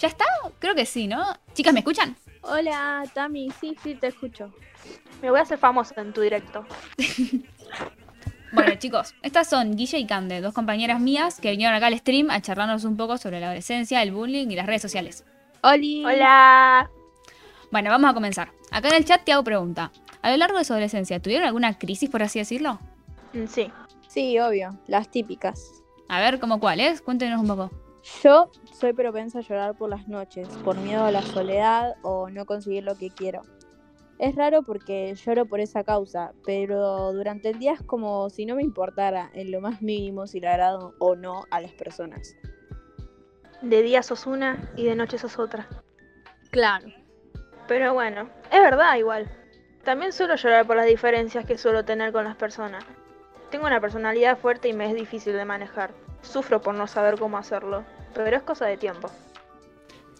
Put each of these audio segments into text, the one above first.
¿Ya está? Creo que sí, ¿no? Chicas, ¿me escuchan? Hola, Tami, sí, sí, te escucho. Me voy a hacer famosa en tu directo. Bueno, chicos, estas son Guille y Cande, dos compañeras mías que vinieron acá al stream a charlarnos un poco sobre la adolescencia, el bullying y las redes sociales. Oli. Hola. Bueno, vamos a comenzar. Acá en el chat te hago pregunta. A lo largo de su adolescencia, ¿tuvieron alguna crisis, por así decirlo? Mm, Sí. Sí, obvio, las típicas. A ver, ¿cómo cuáles? Cuéntenos un poco. Yo soy propensa a llorar por las noches, por miedo a la soledad o no conseguir lo que quiero. Es raro porque lloro por esa causa, pero durante el día es como si no me importara en lo más mínimo si le agrado o no a las personas. De día sos una y de noche sos otra. Claro. Pero bueno, es verdad igual. También suelo llorar por las diferencias que suelo tener con las personas. Tengo una personalidad fuerte y me es difícil de manejar. Sufro por no saber cómo hacerlo, pero es cosa de tiempo.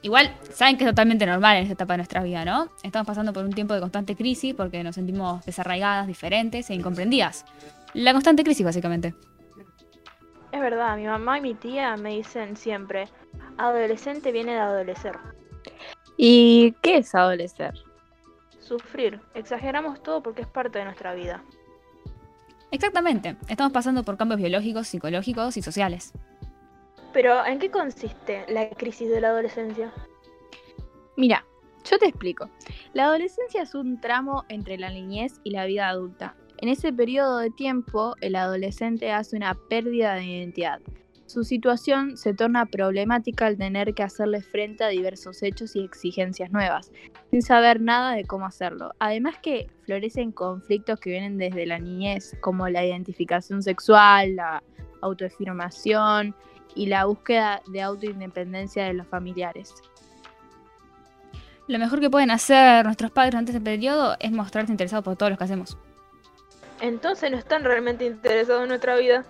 Igual, saben que es totalmente normal en esta etapa de nuestra vida, ¿no? Estamos pasando por un tiempo de constante crisis porque nos sentimos desarraigadas, diferentes e incomprendidas. La constante crisis, básicamente. Es verdad, mi mamá y mi tía me dicen siempre, adolescente viene de adolecer. ¿Y qué es adolecer? Sufrir, exageramos todo porque es parte de nuestra vida. Exactamente. Estamos pasando por cambios biológicos, psicológicos y sociales. Pero, ¿en qué consiste la crisis de la adolescencia? Mira, yo te explico. La adolescencia es un tramo entre la niñez y la vida adulta. En ese periodo de tiempo, el adolescente hace una pérdida de identidad. Su situación se torna problemática al tener que hacerle frente a diversos hechos y exigencias nuevas, sin saber nada de cómo hacerlo. Además que florecen conflictos que vienen desde la niñez, como la identificación sexual, la autoafirmación y la búsqueda de autoindependencia de los familiares. Lo mejor que pueden hacer nuestros padres durante este periodo es mostrarse interesados por todo lo que hacemos. Entonces no están realmente interesados en nuestra vida.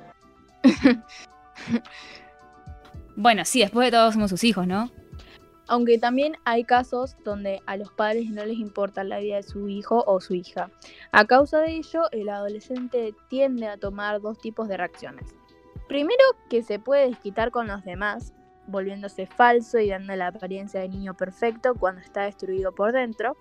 Bueno, sí, después de todo somos sus hijos, ¿no? Aunque también hay casos donde a los padres no les importa la vida de su hijo o su hija. A causa de ello, el adolescente tiende a tomar dos tipos de reacciones. Primero, que se puede desquitar con los demás, volviéndose falso y dando la apariencia de niño perfecto cuando está destruido por dentro.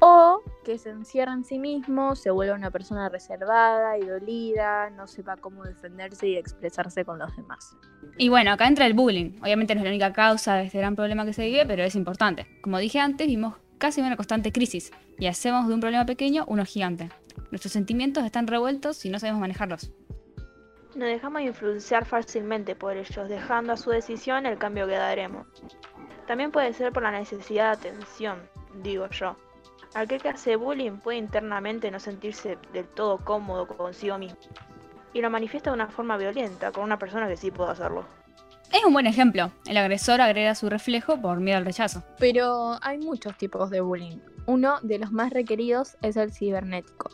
O que se encierra en sí mismo, se vuelve una persona reservada y dolida, no sepa cómo defenderse y expresarse con los demás. Y bueno, acá entra el bullying. Obviamente no es la única causa de este gran problema que se vive, pero es importante. Como dije antes, vimos casi una constante crisis y hacemos de un problema pequeño uno gigante. Nuestros sentimientos están revueltos y no sabemos manejarlos. Nos dejamos influenciar fácilmente por ellos, dejando a su decisión el cambio que daremos. También puede ser por la necesidad de atención, digo yo. Aquel que hace bullying puede internamente no sentirse del todo cómodo consigo mismo. Y lo manifiesta de una forma violenta con una persona que sí puede hacerlo. Es un buen ejemplo. El agresor agrega su reflejo por miedo al rechazo. Pero hay muchos tipos de bullying. Uno de los más requeridos es el cibernético.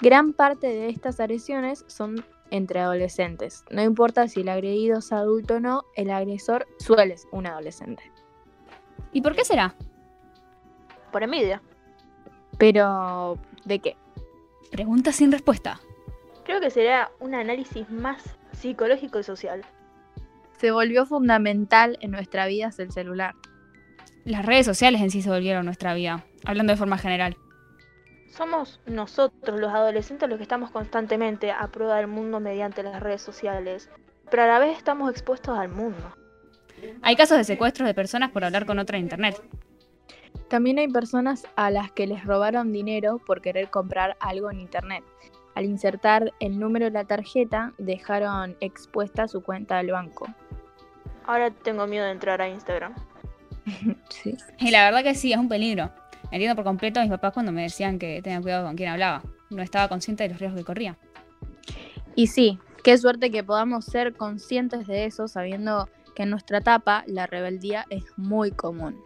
Gran parte de estas agresiones son entre adolescentes. No importa si el agredido es adulto o no, el agresor suele ser un adolescente. ¿Y por qué será? Por envidia. Pero, ¿de qué? Pregunta sin respuesta. Creo que sería un análisis más psicológico y social. Se volvió fundamental en nuestra vida el celular. Las redes sociales en sí se volvieron nuestra vida, hablando de forma general. Somos nosotros los adolescentes los que estamos constantemente a prueba del mundo mediante las redes sociales, pero a la vez estamos expuestos al mundo. Hay casos de secuestros de personas por hablar con otra en internet. También hay personas a las que les robaron dinero por querer comprar algo en internet. Al insertar el número de la tarjeta, dejaron expuesta su cuenta del banco. Ahora tengo miedo de entrar a Instagram. Sí. Y la verdad que sí, es un peligro. Entiendo por completo a mis papás cuando me decían que tenía cuidado con quién hablaba. No estaba consciente de los riesgos que corría. Y sí, qué suerte que podamos ser conscientes de eso sabiendo que en nuestra etapa la rebeldía es muy común.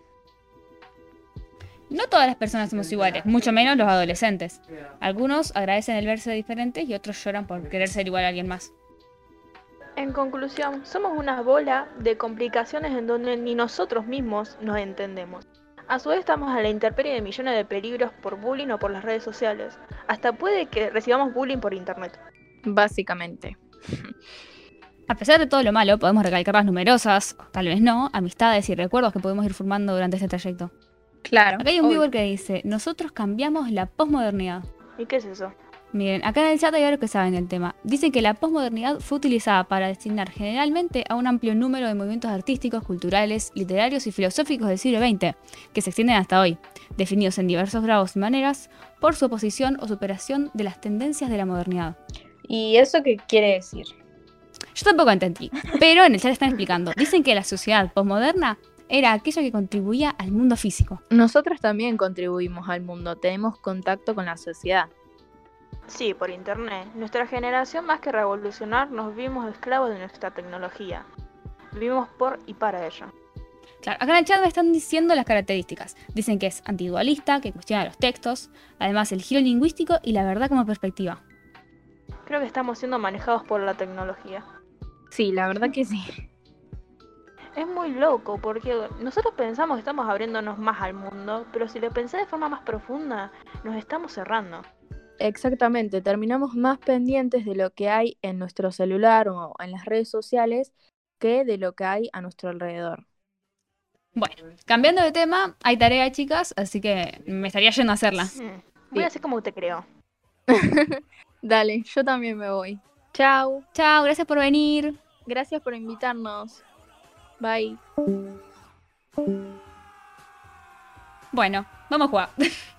No todas las personas somos iguales, mucho menos los adolescentes. Algunos agradecen el verse diferentes y otros lloran por querer ser igual a alguien más. En conclusión, somos una bola de complicaciones en donde ni nosotros mismos nos entendemos. A su vez estamos a la intemperie de millones de peligros por bullying o por las redes sociales. Hasta puede que recibamos bullying por internet. Básicamente. A pesar de todo lo malo, podemos recalcar las numerosas, o tal vez no, amistades y recuerdos que podemos ir formando durante este trayecto. Claro. Acá hay un obvio. viewer que dice, nosotros cambiamos la posmodernidad. ¿Y qué es eso? Miren, acá en el chat hay varios que saben del tema. Dicen que la posmodernidad fue utilizada para designar generalmente a un amplio número de movimientos artísticos, culturales, literarios y filosóficos del siglo XX, que se extienden hasta hoy, definidos en diversos grados y maneras por su oposición o superación de las tendencias de la modernidad. ¿Y eso qué quiere decir? Yo tampoco entendí, pero en el chat están explicando. Dicen que la sociedad posmoderna era aquello que contribuía al mundo físico. Nosotros también contribuimos al mundo, tenemos contacto con la sociedad. Sí, por internet. Nuestra generación, más que revolucionar, nos vimos esclavos de nuestra tecnología. Vivimos por y para ello. Claro, acá en el chat me están diciendo las características. Dicen que es antidualista, que cuestiona los textos, además el giro lingüístico y la verdad como perspectiva. Creo que estamos siendo manejados por la tecnología. Sí, la verdad que sí. Es muy loco porque nosotros pensamos que estamos abriéndonos más al mundo, pero si lo pensás de forma más profunda, nos estamos cerrando. Exactamente, terminamos más pendientes de lo que hay en nuestro celular o en las redes sociales que de lo que hay a nuestro alrededor. Bueno, cambiando de tema, hay tarea, chicas, así que me estaría yendo a hacerla. Mm, Voy a hacer como te creo. Dale, yo también me voy. Chao, Chao, gracias por venir. gracias por invitarnos. Bye. Bueno, vamos a jugar.